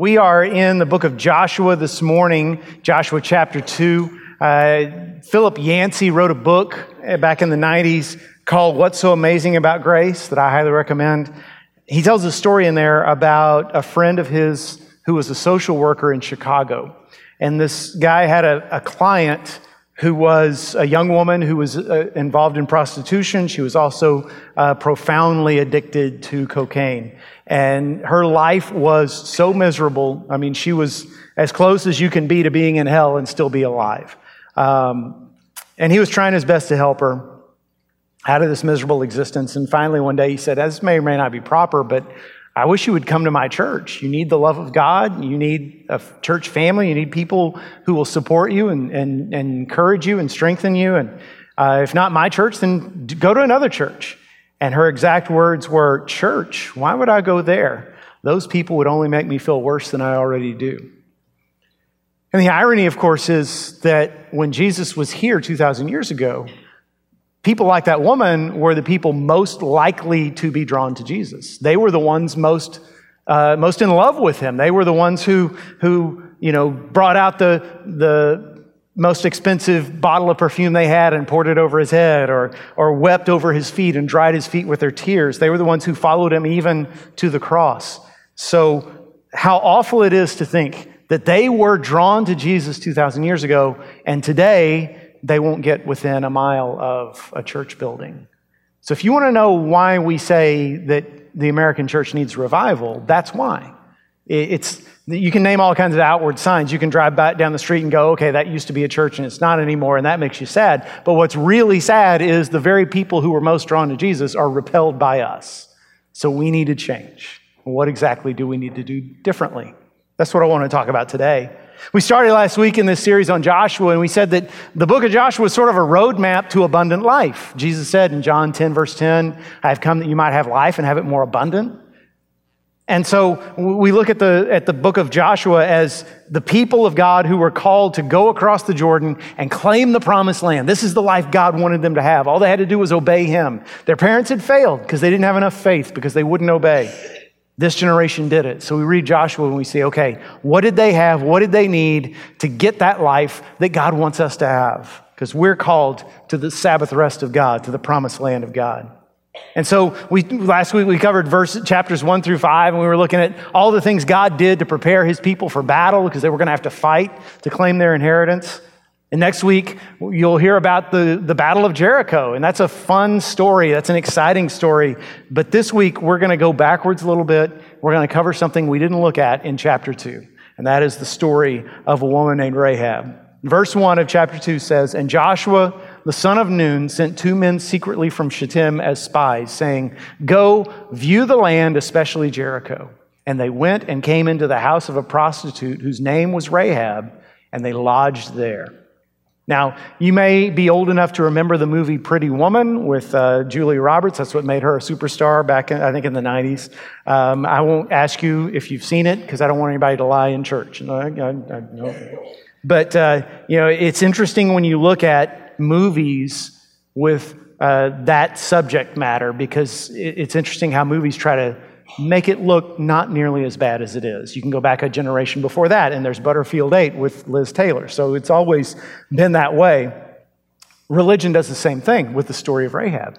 We are in the book of Joshua this morning, Joshua chapter 2. Uh, Philip Yancey wrote a book back in the 90s called What's So Amazing About Grace that I highly recommend. He tells a story in there about a friend of his who was a social worker in Chicago. And this guy had a, a client who was a young woman who was uh, involved in prostitution. She was also uh, profoundly addicted to cocaine. And her life was so miserable. I mean, she was as close as you can be to being in hell and still be alive. Um, and he was trying his best to help her out of this miserable existence. And finally, one day he said, This may or may not be proper, but I wish you would come to my church. You need the love of God. You need a church family. You need people who will support you and, and, and encourage you and strengthen you. And uh, if not my church, then go to another church. And her exact words were, Church, why would I go there? Those people would only make me feel worse than I already do. And the irony, of course, is that when Jesus was here 2,000 years ago, people like that woman were the people most likely to be drawn to Jesus. They were the ones most, uh, most in love with him. They were the ones who, who you know, brought out the, the most expensive bottle of perfume they had and poured it over his head, or, or wept over his feet and dried his feet with their tears. They were the ones who followed him even to the cross. So, how awful it is to think that they were drawn to Jesus 2,000 years ago, and today they won't get within a mile of a church building. So, if you want to know why we say that the American church needs revival, that's why. It's, you can name all kinds of outward signs. You can drive back down the street and go, okay, that used to be a church and it's not anymore, and that makes you sad. But what's really sad is the very people who were most drawn to Jesus are repelled by us. So we need to change. What exactly do we need to do differently? That's what I want to talk about today. We started last week in this series on Joshua, and we said that the book of Joshua is sort of a roadmap to abundant life. Jesus said in John 10, verse 10, I have come that you might have life and have it more abundant. And so we look at the, at the book of Joshua as the people of God who were called to go across the Jordan and claim the promised land. This is the life God wanted them to have. All they had to do was obey Him. Their parents had failed because they didn't have enough faith because they wouldn't obey. This generation did it. So we read Joshua and we say, okay, what did they have? What did they need to get that life that God wants us to have? Because we're called to the Sabbath rest of God, to the promised land of God. And so we last week we covered verse chapters 1 through 5 and we were looking at all the things God did to prepare his people for battle because they were going to have to fight to claim their inheritance. And next week, you'll hear about the, the Battle of Jericho. And that's a fun story. That's an exciting story. But this week, we're going to go backwards a little bit. We're going to cover something we didn't look at in chapter 2. And that is the story of a woman named Rahab. Verse 1 of chapter 2 says, And Joshua, the son of Nun, sent two men secretly from Shittim as spies, saying, Go view the land, especially Jericho. And they went and came into the house of a prostitute whose name was Rahab, and they lodged there. Now, you may be old enough to remember the movie Pretty Woman with uh, Julia Roberts. That's what made her a superstar back, in, I think, in the 90s. Um, I won't ask you if you've seen it because I don't want anybody to lie in church. No, I, I, no. But, uh, you know, it's interesting when you look at movies with uh, that subject matter because it's interesting how movies try to make it look not nearly as bad as it is. You can go back a generation before that, and there's Butterfield 8 with Liz Taylor. So it's always been that way. Religion does the same thing with the story of Rahab.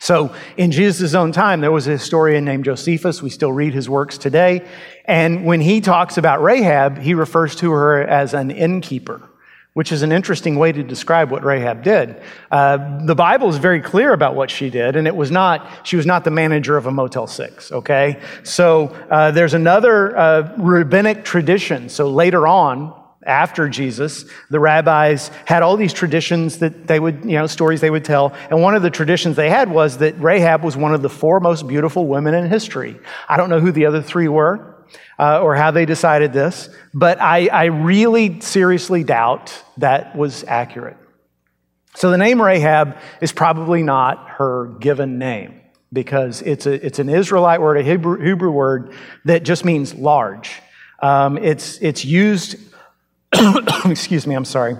So, in Jesus' own time, there was a historian named Josephus. We still read his works today. And when he talks about Rahab, he refers to her as an innkeeper which is an interesting way to describe what Rahab did. Uh, the Bible is very clear about what she did, and it was not, she was not the manager of a Motel 6, okay? So uh, there's another uh, rabbinic tradition. So later on, after Jesus, the rabbis had all these traditions that they would, you know, stories they would tell. And one of the traditions they had was that Rahab was one of the four most beautiful women in history. I don't know who the other three were uh, or how they decided this, but I, I really seriously doubt that was accurate. So the name Rahab is probably not her given name because it's, a, it's an Israelite word, a Hebrew, Hebrew word that just means large. Um, it's, it's used, excuse me, I'm sorry.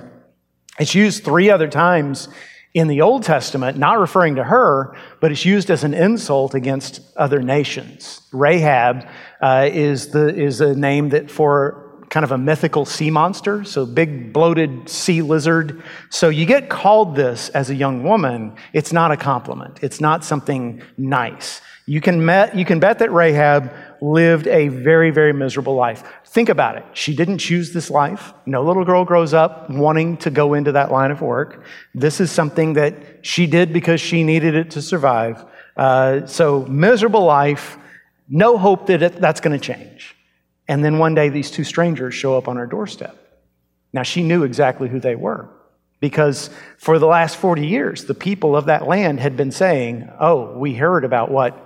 It's used three other times in the Old Testament, not referring to her, but it's used as an insult against other nations. Rahab uh, is, the, is a name that for kind of a mythical sea monster, so big bloated sea lizard. So you get called this as a young woman, it's not a compliment. It's not something nice. You can, met, you can bet that Rahab lived a very, very miserable life. Think about it. She didn't choose this life. No little girl grows up wanting to go into that line of work. This is something that she did because she needed it to survive. Uh, so, miserable life, no hope that it, that's going to change. And then one day, these two strangers show up on her doorstep. Now, she knew exactly who they were because for the last 40 years, the people of that land had been saying, Oh, we heard about what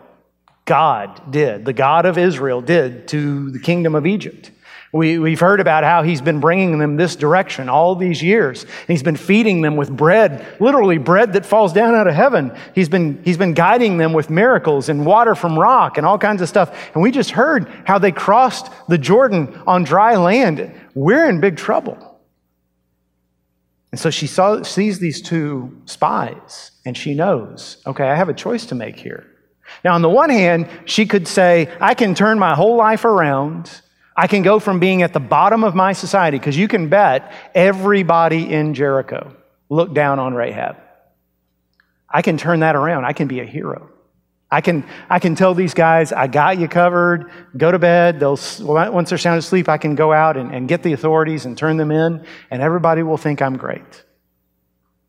God did, the God of Israel did to the kingdom of Egypt. We, we've heard about how he's been bringing them this direction all these years. He's been feeding them with bread, literally bread that falls down out of heaven. He's been, he's been guiding them with miracles and water from rock and all kinds of stuff. And we just heard how they crossed the Jordan on dry land. We're in big trouble. And so she saw, sees these two spies and she knows, okay, I have a choice to make here. Now, on the one hand, she could say, I can turn my whole life around. I can go from being at the bottom of my society, because you can bet everybody in Jericho looked down on Rahab. I can turn that around. I can be a hero. I can, I can tell these guys, I got you covered. Go to bed. They'll, once they're sound asleep, I can go out and, and get the authorities and turn them in, and everybody will think I'm great.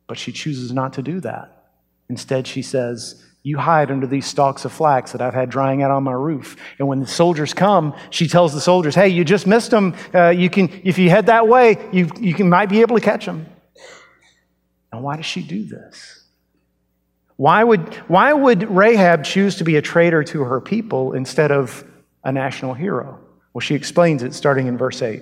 But she chooses not to do that. Instead, she says, you hide under these stalks of flax that I've had drying out on my roof. And when the soldiers come, she tells the soldiers, Hey, you just missed them. Uh, you can, if you head that way, you, you can, might be able to catch them. And why does she do this? Why would, why would Rahab choose to be a traitor to her people instead of a national hero? Well, she explains it starting in verse 8.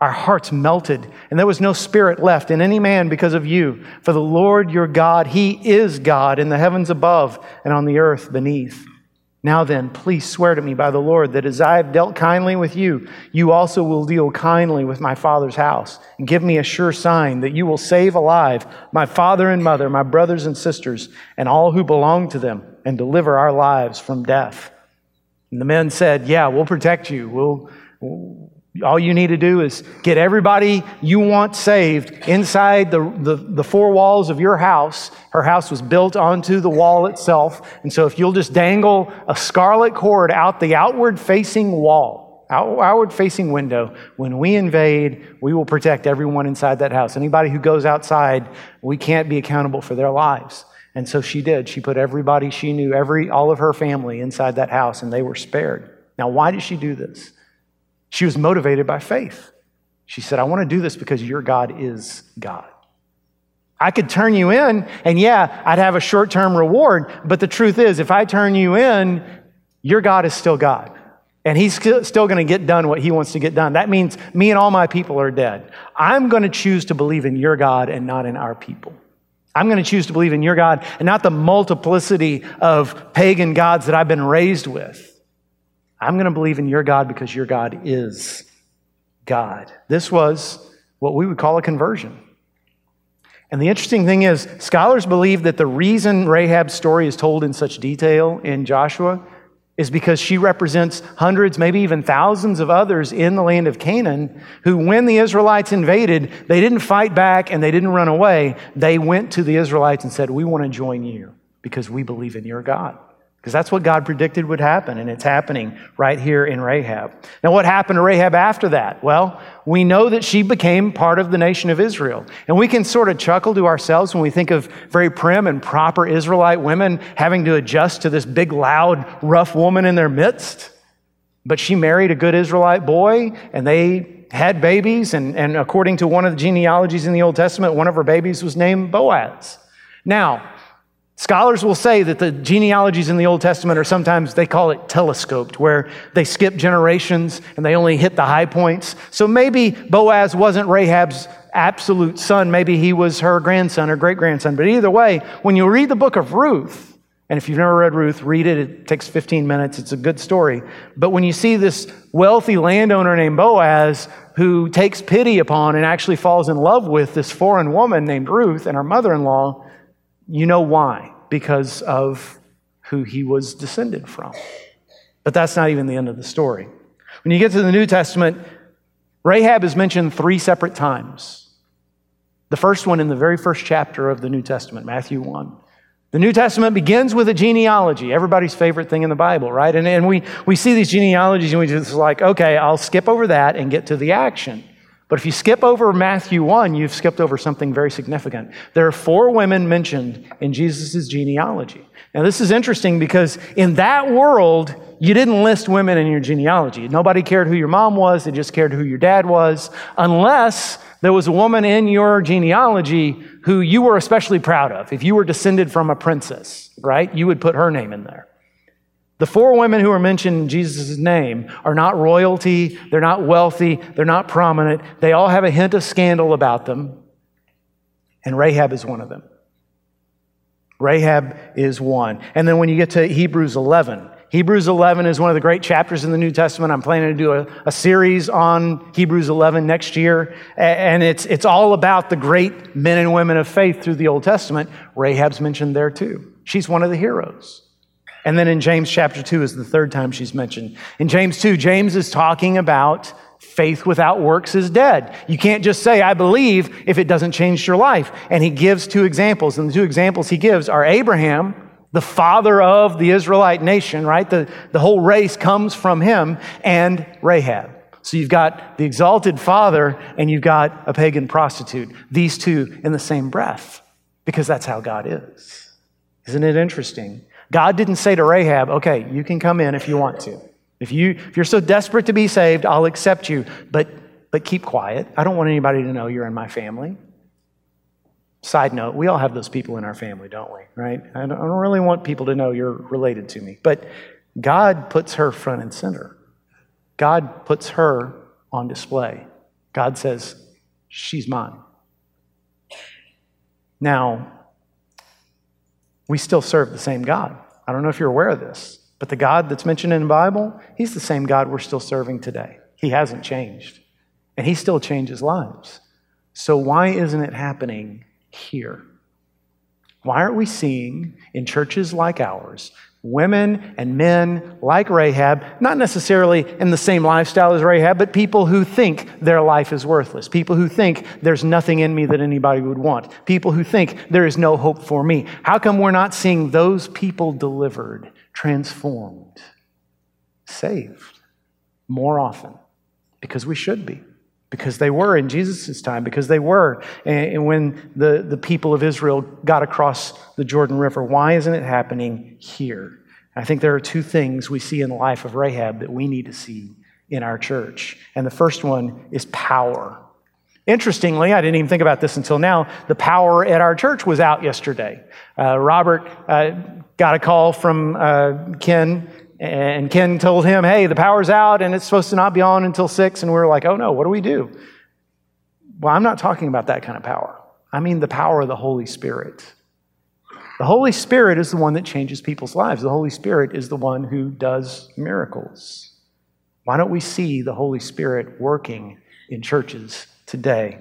our hearts melted, and there was no spirit left in any man because of you. For the Lord your God, He is God in the heavens above and on the earth beneath. Now then, please swear to me by the Lord that as I have dealt kindly with you, you also will deal kindly with my father's house, and give me a sure sign that you will save alive my father and mother, my brothers and sisters, and all who belong to them, and deliver our lives from death. And the men said, Yeah, we'll protect you. We'll, all you need to do is get everybody you want saved inside the, the, the, four walls of your house. Her house was built onto the wall itself. And so if you'll just dangle a scarlet cord out the outward facing wall, outward facing window, when we invade, we will protect everyone inside that house. Anybody who goes outside, we can't be accountable for their lives. And so she did. She put everybody she knew, every, all of her family inside that house, and they were spared. Now, why did she do this? She was motivated by faith. She said, I want to do this because your God is God. I could turn you in, and yeah, I'd have a short term reward, but the truth is, if I turn you in, your God is still God. And he's still going to get done what he wants to get done. That means me and all my people are dead. I'm going to choose to believe in your God and not in our people. I'm going to choose to believe in your God and not the multiplicity of pagan gods that I've been raised with. I'm going to believe in your God because your God is God. This was what we would call a conversion. And the interesting thing is, scholars believe that the reason Rahab's story is told in such detail in Joshua is because she represents hundreds, maybe even thousands of others in the land of Canaan who, when the Israelites invaded, they didn't fight back and they didn't run away. They went to the Israelites and said, We want to join you because we believe in your God. Because that's what God predicted would happen, and it's happening right here in Rahab. Now, what happened to Rahab after that? Well, we know that she became part of the nation of Israel. And we can sort of chuckle to ourselves when we think of very prim and proper Israelite women having to adjust to this big, loud, rough woman in their midst. But she married a good Israelite boy, and they had babies. And, and according to one of the genealogies in the Old Testament, one of her babies was named Boaz. Now, Scholars will say that the genealogies in the Old Testament are sometimes, they call it telescoped, where they skip generations and they only hit the high points. So maybe Boaz wasn't Rahab's absolute son. Maybe he was her grandson or great grandson. But either way, when you read the book of Ruth, and if you've never read Ruth, read it. It takes 15 minutes. It's a good story. But when you see this wealthy landowner named Boaz who takes pity upon and actually falls in love with this foreign woman named Ruth and her mother in law, you know why? Because of who he was descended from. But that's not even the end of the story. When you get to the New Testament, Rahab is mentioned three separate times. The first one in the very first chapter of the New Testament, Matthew 1. The New Testament begins with a genealogy, everybody's favorite thing in the Bible, right? And, and we, we see these genealogies and we just like, okay, I'll skip over that and get to the action. But if you skip over Matthew 1, you've skipped over something very significant. There are four women mentioned in Jesus' genealogy. Now, this is interesting because in that world, you didn't list women in your genealogy. Nobody cared who your mom was, they just cared who your dad was, unless there was a woman in your genealogy who you were especially proud of. If you were descended from a princess, right, you would put her name in there. The four women who are mentioned in Jesus' name are not royalty, they're not wealthy, they're not prominent. They all have a hint of scandal about them. And Rahab is one of them. Rahab is one. And then when you get to Hebrews 11, Hebrews 11 is one of the great chapters in the New Testament. I'm planning to do a, a, series on Hebrews 11 next year. And it's, it's all about the great men and women of faith through the Old Testament. Rahab's mentioned there too. She's one of the heroes. And then in James chapter 2 is the third time she's mentioned. In James 2, James is talking about faith without works is dead. You can't just say, I believe, if it doesn't change your life. And he gives two examples. And the two examples he gives are Abraham, the father of the Israelite nation, right? The, the whole race comes from him, and Rahab. So you've got the exalted father and you've got a pagan prostitute. These two in the same breath, because that's how God is. Isn't it interesting? God didn't say to Rahab, okay, you can come in if you want to. If, you, if you're so desperate to be saved, I'll accept you. But, but keep quiet. I don't want anybody to know you're in my family. Side note, we all have those people in our family, don't we? Right? I don't, I don't really want people to know you're related to me. But God puts her front and center. God puts her on display. God says, she's mine. Now, we still serve the same God. I don't know if you're aware of this, but the God that's mentioned in the Bible, he's the same God we're still serving today. He hasn't changed, and he still changes lives. So, why isn't it happening here? Why aren't we seeing in churches like ours women and men like Rahab, not necessarily in the same lifestyle as Rahab, but people who think their life is worthless, people who think there's nothing in me that anybody would want, people who think there is no hope for me. How come we're not seeing those people delivered, transformed, saved more often? Because we should be because they were in Jesus' time, because they were and when the, the people of Israel got across the Jordan River. Why isn't it happening here? I think there are two things we see in the life of Rahab that we need to see in our church. And the first one is power. Interestingly, I didn't even think about this until now. The power at our church was out yesterday. Uh, Robert uh, got a call from uh, Ken and Ken told him, hey, the power's out and it's supposed to not be on until six. And we were like, oh no, what do we do? Well, I'm not talking about that kind of power. I mean the power of the Holy Spirit. The Holy Spirit is the one that changes people's lives. The Holy Spirit is the one who does miracles. Why don't we see the Holy Spirit working in churches today?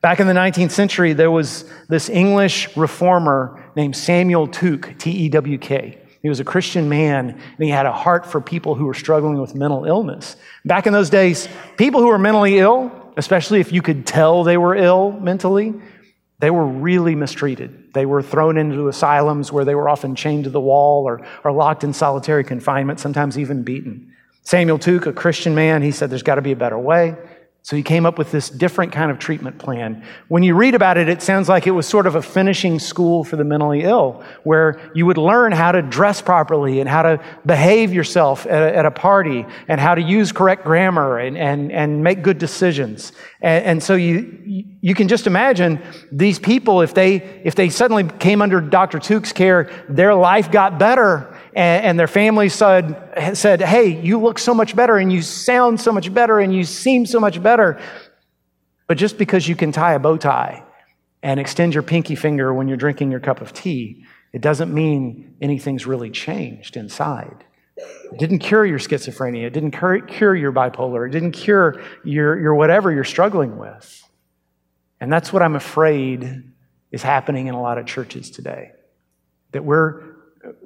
Back in the 19th century, there was this English reformer named Samuel Tuke, T E W K. He was a Christian man, and he had a heart for people who were struggling with mental illness. Back in those days, people who were mentally ill, especially if you could tell they were ill mentally, they were really mistreated. They were thrown into asylums where they were often chained to the wall or, or locked in solitary confinement, sometimes even beaten. Samuel Tuke, a Christian man, he said there's got to be a better way. So he came up with this different kind of treatment plan. When you read about it, it sounds like it was sort of a finishing school for the mentally ill, where you would learn how to dress properly and how to behave yourself at a, at a party and how to use correct grammar and, and, and make good decisions. And, and so you, you can just imagine these people, if they, if they suddenly came under Dr. Tukes' care, their life got better and, and, their family said, said, Hey, you look so much better, and you sound so much better, and you seem so much better. But just because you can tie a bow tie and extend your pinky finger when you're drinking your cup of tea, it doesn't mean anything's really changed inside. It didn't cure your schizophrenia. It didn't cure your bipolar. It didn't cure your, your whatever you're struggling with. And that's what I'm afraid is happening in a lot of churches today. That we're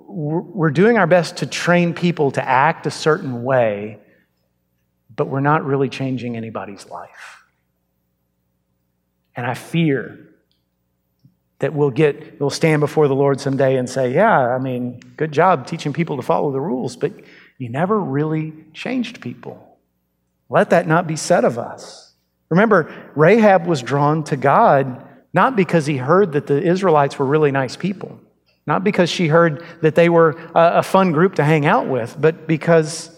we're doing our best to train people to act a certain way, but we're not really changing anybody's life. And I fear that we'll get we'll stand before the Lord someday and say, "Yeah, I mean, good job teaching people to follow the rules, but you never really changed people." Let that not be said of us. Remember, Rahab was drawn to God not because he heard that the Israelites were really nice people. Not because she heard that they were a fun group to hang out with, but because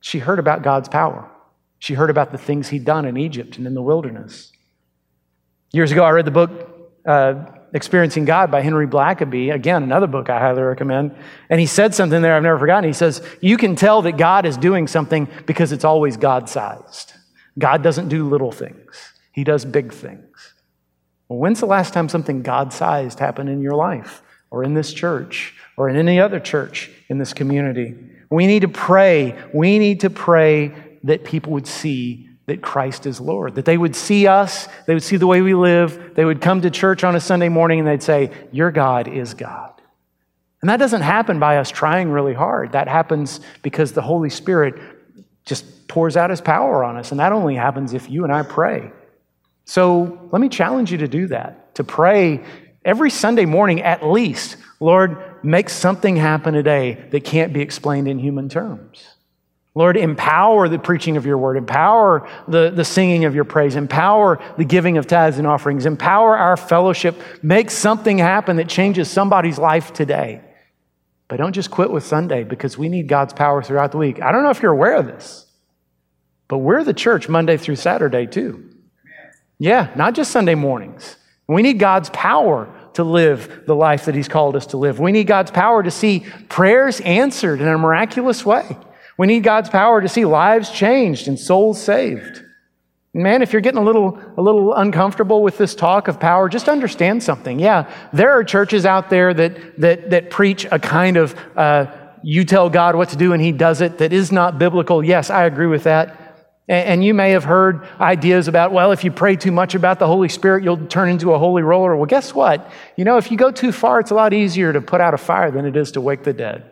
she heard about God's power. She heard about the things he'd done in Egypt and in the wilderness. Years ago, I read the book uh, Experiencing God by Henry Blackaby. Again, another book I highly recommend. And he said something there I've never forgotten. He says, You can tell that God is doing something because it's always God sized. God doesn't do little things, He does big things. Well, when's the last time something God sized happened in your life? Or in this church or in any other church in this community. We need to pray. We need to pray that people would see that Christ is Lord, that they would see us, they would see the way we live, they would come to church on a Sunday morning and they'd say, Your God is God. And that doesn't happen by us trying really hard. That happens because the Holy Spirit just pours out his power on us. And that only happens if you and I pray. So let me challenge you to do that, to pray every Sunday morning at least, Lord, make something happen today that can't be explained in human terms. Lord, empower the preaching of your word, empower the, the singing of your praise, empower the giving of tithes and offerings, empower our fellowship, make something happen that changes somebody's life today. But don't just quit with Sunday because we need God's power throughout the week. I don't know if you're aware of this, but we're the church Monday through Saturday too. Yeah, not just Sunday mornings. We need God's power to live the life that He's called us to live. We need God's power to see prayers answered in a miraculous way. We need God's power to see lives changed and souls saved. Man, if you're getting a little, a little uncomfortable with this talk of power, just understand something. Yeah, there are churches out there that, that, that preach a kind of uh, you tell God what to do and He does it that is not biblical. Yes, I agree with that. And you may have heard ideas about, well, if you pray too much about the Holy Spirit, you'll turn into a holy roller. Well, guess what? You know, if you go too far, it's a lot easier to put out a fire than it is to wake the dead.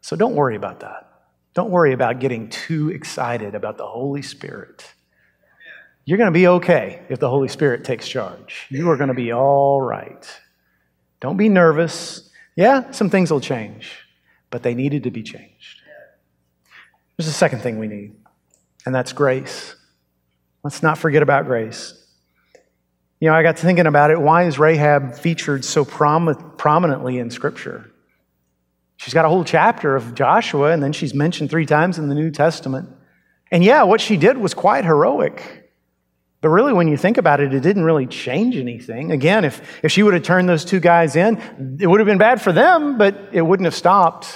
So don't worry about that. Don't worry about getting too excited about the Holy Spirit. You're going to be okay if the Holy Spirit takes charge. You are going to be all right. Don't be nervous. Yeah, some things will change, but they needed to be changed. There's a second thing we need, and that's grace. Let's not forget about grace. You know, I got to thinking about it. Why is Rahab featured so prom- prominently in Scripture? She's got a whole chapter of Joshua, and then she's mentioned three times in the New Testament. And yeah, what she did was quite heroic. But really, when you think about it, it didn't really change anything. Again, if, if she would have turned those two guys in, it would have been bad for them, but it wouldn't have stopped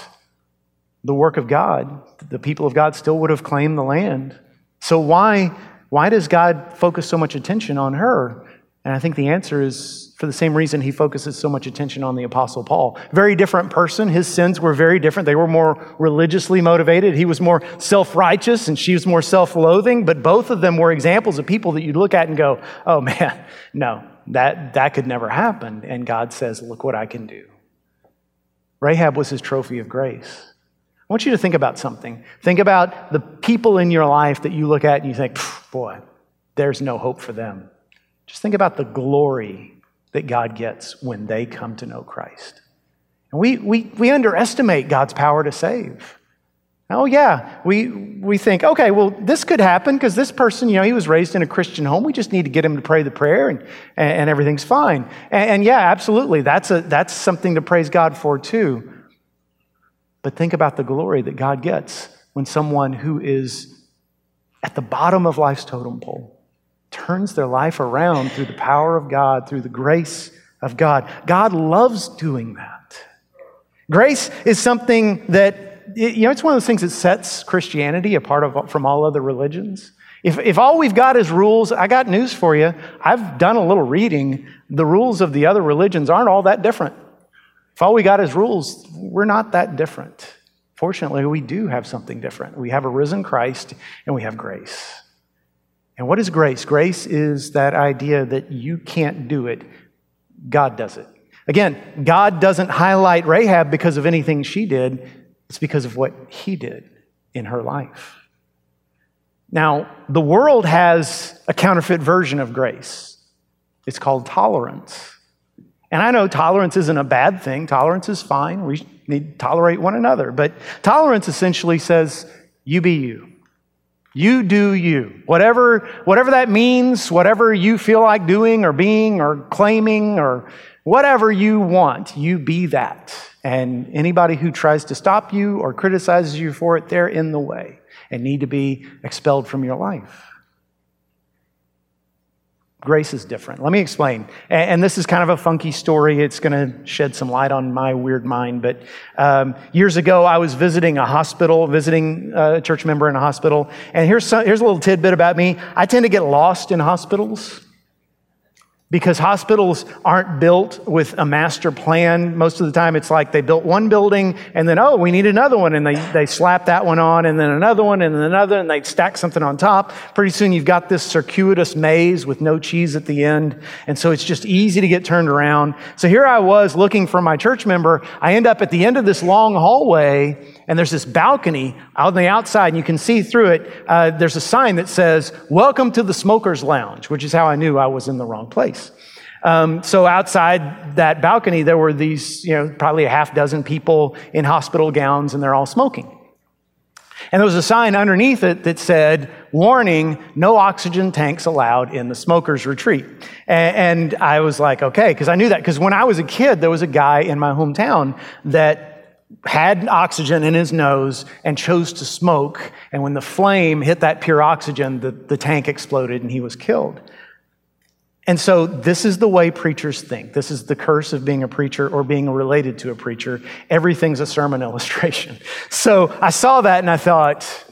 the work of God, the people of God still would have claimed the land. So why, why does God focus so much attention on her? And I think the answer is for the same reason he focuses so much attention on the Apostle Paul. Very different person. His sins were very different. They were more religiously motivated. He was more self righteous and she was more self loathing. But both of them were examples of people that you'd look at and go, oh man, no, that, that could never happen. And God says, look what I can do. Rahab was his trophy of grace. I want you to think about something. Think about the people in your life that you look at and you think, boy, there's no hope for them. Just think about the glory that God gets when they come to know Christ. And we, we, we underestimate God's power to save. Oh, yeah, we, we think, okay, well, this could happen because this person, you know, he was raised in a Christian home. We just need to get him to pray the prayer and, and, everything's fine. And, and yeah, absolutely, that's, a, that's something to praise God for too. But think about the glory that God gets when someone who is at the bottom of life's totem pole turns their life around through the power of God, through the grace of God. God loves doing that. Grace is something that you know, it's one of those things that sets Christianity apart of, from all other religions. If, if all we've got is rules, I got news for you. I've done a little reading. The rules of the other religions aren't all that different. If all we got is rules, we're not that different. Fortunately, we do have something different. We have a risen Christ and we have grace. And what is grace? Grace is that idea that you can't do it, God does it. Again, God doesn't highlight Rahab because of anything she did. It's because of what he did in her life. Now, the world has a counterfeit version of grace. It's called tolerance. And I know tolerance isn't a bad thing. Tolerance is fine. We need to tolerate one another. But tolerance essentially says, you be you. You do you. Whatever, whatever that means, whatever you feel like doing or being or claiming or whatever you want, you be that. And anybody who tries to stop you or criticizes you for it, they're in the way and need to be expelled from your life. Grace is different. Let me explain. And this is kind of a funky story. It's going to shed some light on my weird mind. But um, years ago, I was visiting a hospital, visiting a church member in a hospital. And here's, some, here's a little tidbit about me I tend to get lost in hospitals because hospitals aren't built with a master plan. Most of the time, it's like they built one building and then, oh, we need another one. And they, they slap that one on and then another one and then another and they stack something on top. Pretty soon, you've got this circuitous maze with no cheese at the end. And so it's just easy to get turned around. So here I was looking for my church member. I end up at the end of this long hallway and there's this balcony out on the outside, and you can see through it. Uh, there's a sign that says, Welcome to the Smoker's Lounge, which is how I knew I was in the wrong place. Um, so outside that balcony, there were these, you know, probably a half dozen people in hospital gowns, and they're all smoking. And there was a sign underneath it that said, warning, no oxygen tanks allowed in the smoker's retreat. And, and I was like, okay, because I knew that. Because when I was a kid, there was a guy in my hometown that had oxygen in his nose and chose to smoke. And when the flame hit that pure oxygen, the, the tank exploded and he was killed. And so, this is the way preachers think. This is the curse of being a preacher or being related to a preacher. Everything's a sermon illustration. So, I saw that and I thought,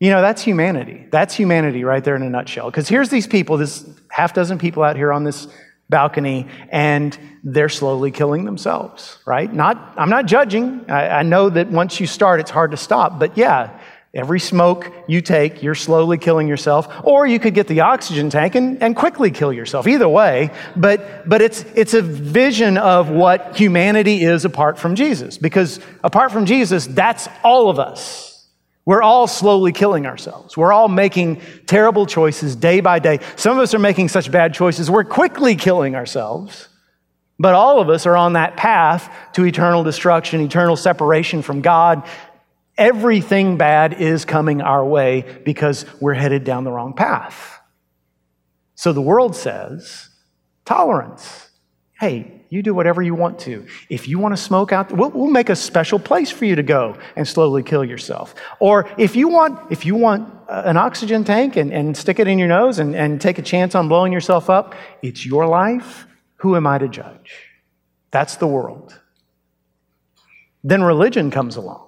you know, that's humanity. That's humanity right there in a nutshell. Because here's these people, this half dozen people out here on this balcony and they're slowly killing themselves, right? Not, I'm not judging. I, I, know that once you start, it's hard to stop. But yeah, every smoke you take, you're slowly killing yourself. Or you could get the oxygen tank and, and quickly kill yourself. Either way. But, but it's, it's a vision of what humanity is apart from Jesus. Because apart from Jesus, that's all of us. We're all slowly killing ourselves. We're all making terrible choices day by day. Some of us are making such bad choices, we're quickly killing ourselves. But all of us are on that path to eternal destruction, eternal separation from God. Everything bad is coming our way because we're headed down the wrong path. So the world says tolerance. Hey, you do whatever you want to. If you want to smoke out, we'll, we'll, make a special place for you to go and slowly kill yourself. Or if you want, if you want uh, an oxygen tank and, and stick it in your nose and, and take a chance on blowing yourself up, it's your life. Who am I to judge? That's the world. Then religion comes along.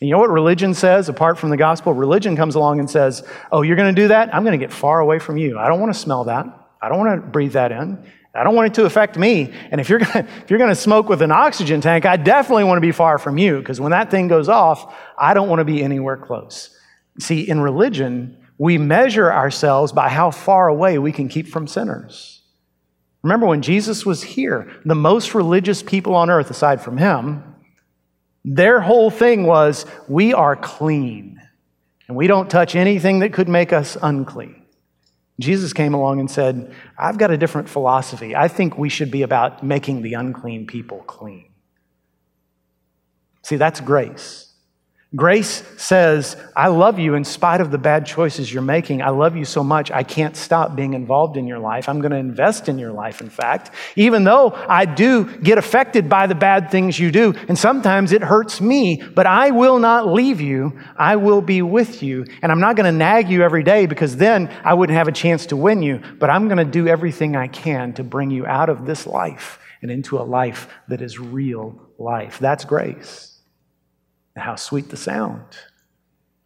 You know what religion says apart from the gospel? Religion comes along and says, Oh, you're going to do that? I'm going to get far away from you. I don't want to smell that. I don't want to breathe that in. I don't want it to affect me. And if you're gonna, if you're going to smoke with an oxygen tank, I definitely want to be far from you because when that thing goes off, I don't want to be anywhere close. See, in religion, we measure ourselves by how far away we can keep from sinners. Remember when Jesus was here, the most religious people on earth, aside from him, their whole thing was we are clean and we don't touch anything that could make us unclean. Jesus came along and said, I've got a different philosophy. I think we should be about making the unclean people clean. See, that's grace. Grace says, I love you in spite of the bad choices you're making. I love you so much, I can't stop being involved in your life. I'm going to invest in your life, in fact, even though I do get affected by the bad things you do. And sometimes it hurts me, but I will not leave you. I will be with you. And I'm not going to nag you every day because then I wouldn't have a chance to win you. But I'm going to do everything I can to bring you out of this life and into a life that is real life. That's grace. How sweet the sound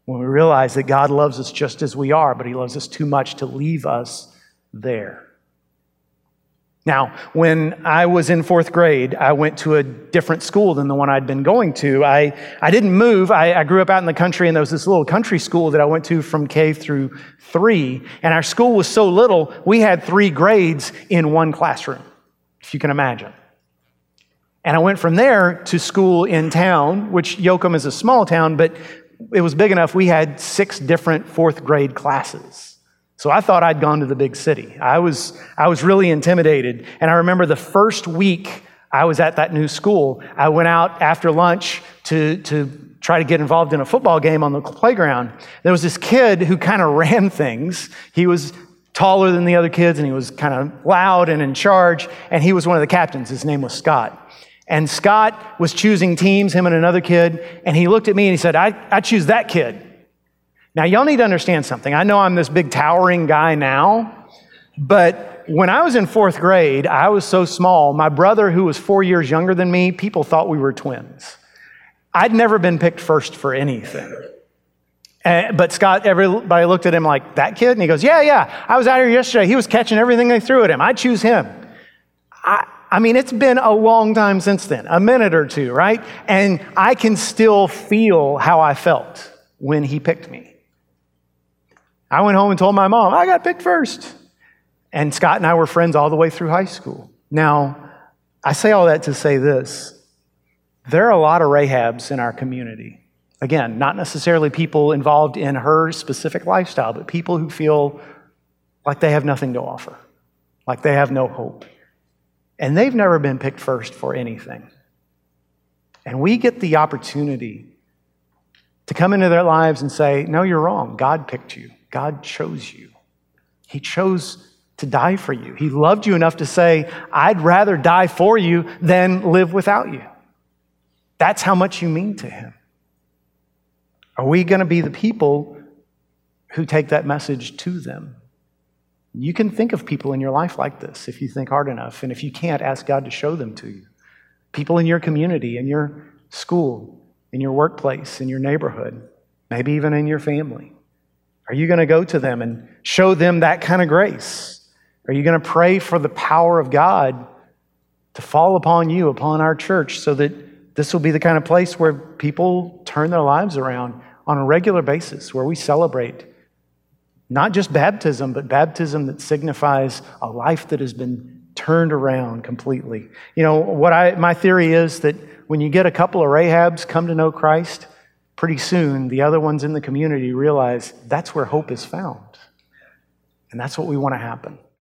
when we realize that God loves us just as we are, but He loves us too much to leave us there. Now, when I was in fourth grade, I went to a different school than the one I'd been going to. I, I didn't move. I, I grew up out in the country, and there was this little country school that I went to from K through three. And our school was so little, we had three grades in one classroom, if you can imagine. And I went from there to school in town, which Yoakum is a small town, but it was big enough. We had six different fourth grade classes. So I thought I'd gone to the big city. I was, I was really intimidated. And I remember the first week I was at that new school, I went out after lunch to, to try to get involved in a football game on the playground. There was this kid who kind of ran things. He was taller than the other kids and he was kind of loud and in charge. And he was one of the captains. His name was Scott. And Scott was choosing teams, him and another kid, and he looked at me and he said, I, I choose that kid. Now, y'all need to understand something. I know I'm this big towering guy now, but when I was in fourth grade, I was so small. My brother, who was four years younger than me, people thought we were twins. I'd never been picked first for anything. Uh, but Scott, everybody looked at him like, that kid? And he goes, Yeah, yeah. I was out here yesterday. He was catching everything they threw at him. I choose him. I, I mean, it's been a long time since then, a minute or two, right? And I can still feel how I felt when he picked me. I went home and told my mom, I got picked first. And Scott and I were friends all the way through high school. Now, I say all that to say this there are a lot of Rahabs in our community. Again, not necessarily people involved in her specific lifestyle, but people who feel like they have nothing to offer, like they have no hope. And they've never been picked first for anything. And we get the opportunity to come into their lives and say, No, you're wrong. God picked you, God chose you. He chose to die for you. He loved you enough to say, I'd rather die for you than live without you. That's how much you mean to Him. Are we going to be the people who take that message to them? You can think of people in your life like this if you think hard enough. And if you can't, ask God to show them to you. People in your community, in your school, in your workplace, in your neighborhood, maybe even in your family. Are you going to go to them and show them that kind of grace? Are you going to pray for the power of God to fall upon you, upon our church, so that this will be the kind of place where people turn their lives around on a regular basis, where we celebrate not just baptism, but baptism that signifies a life that has been turned around completely. You know, what I, my theory is that when you get a couple of Rahabs come to know Christ, pretty soon the other ones in the community realize that's where hope is found. And that's what we want to happen.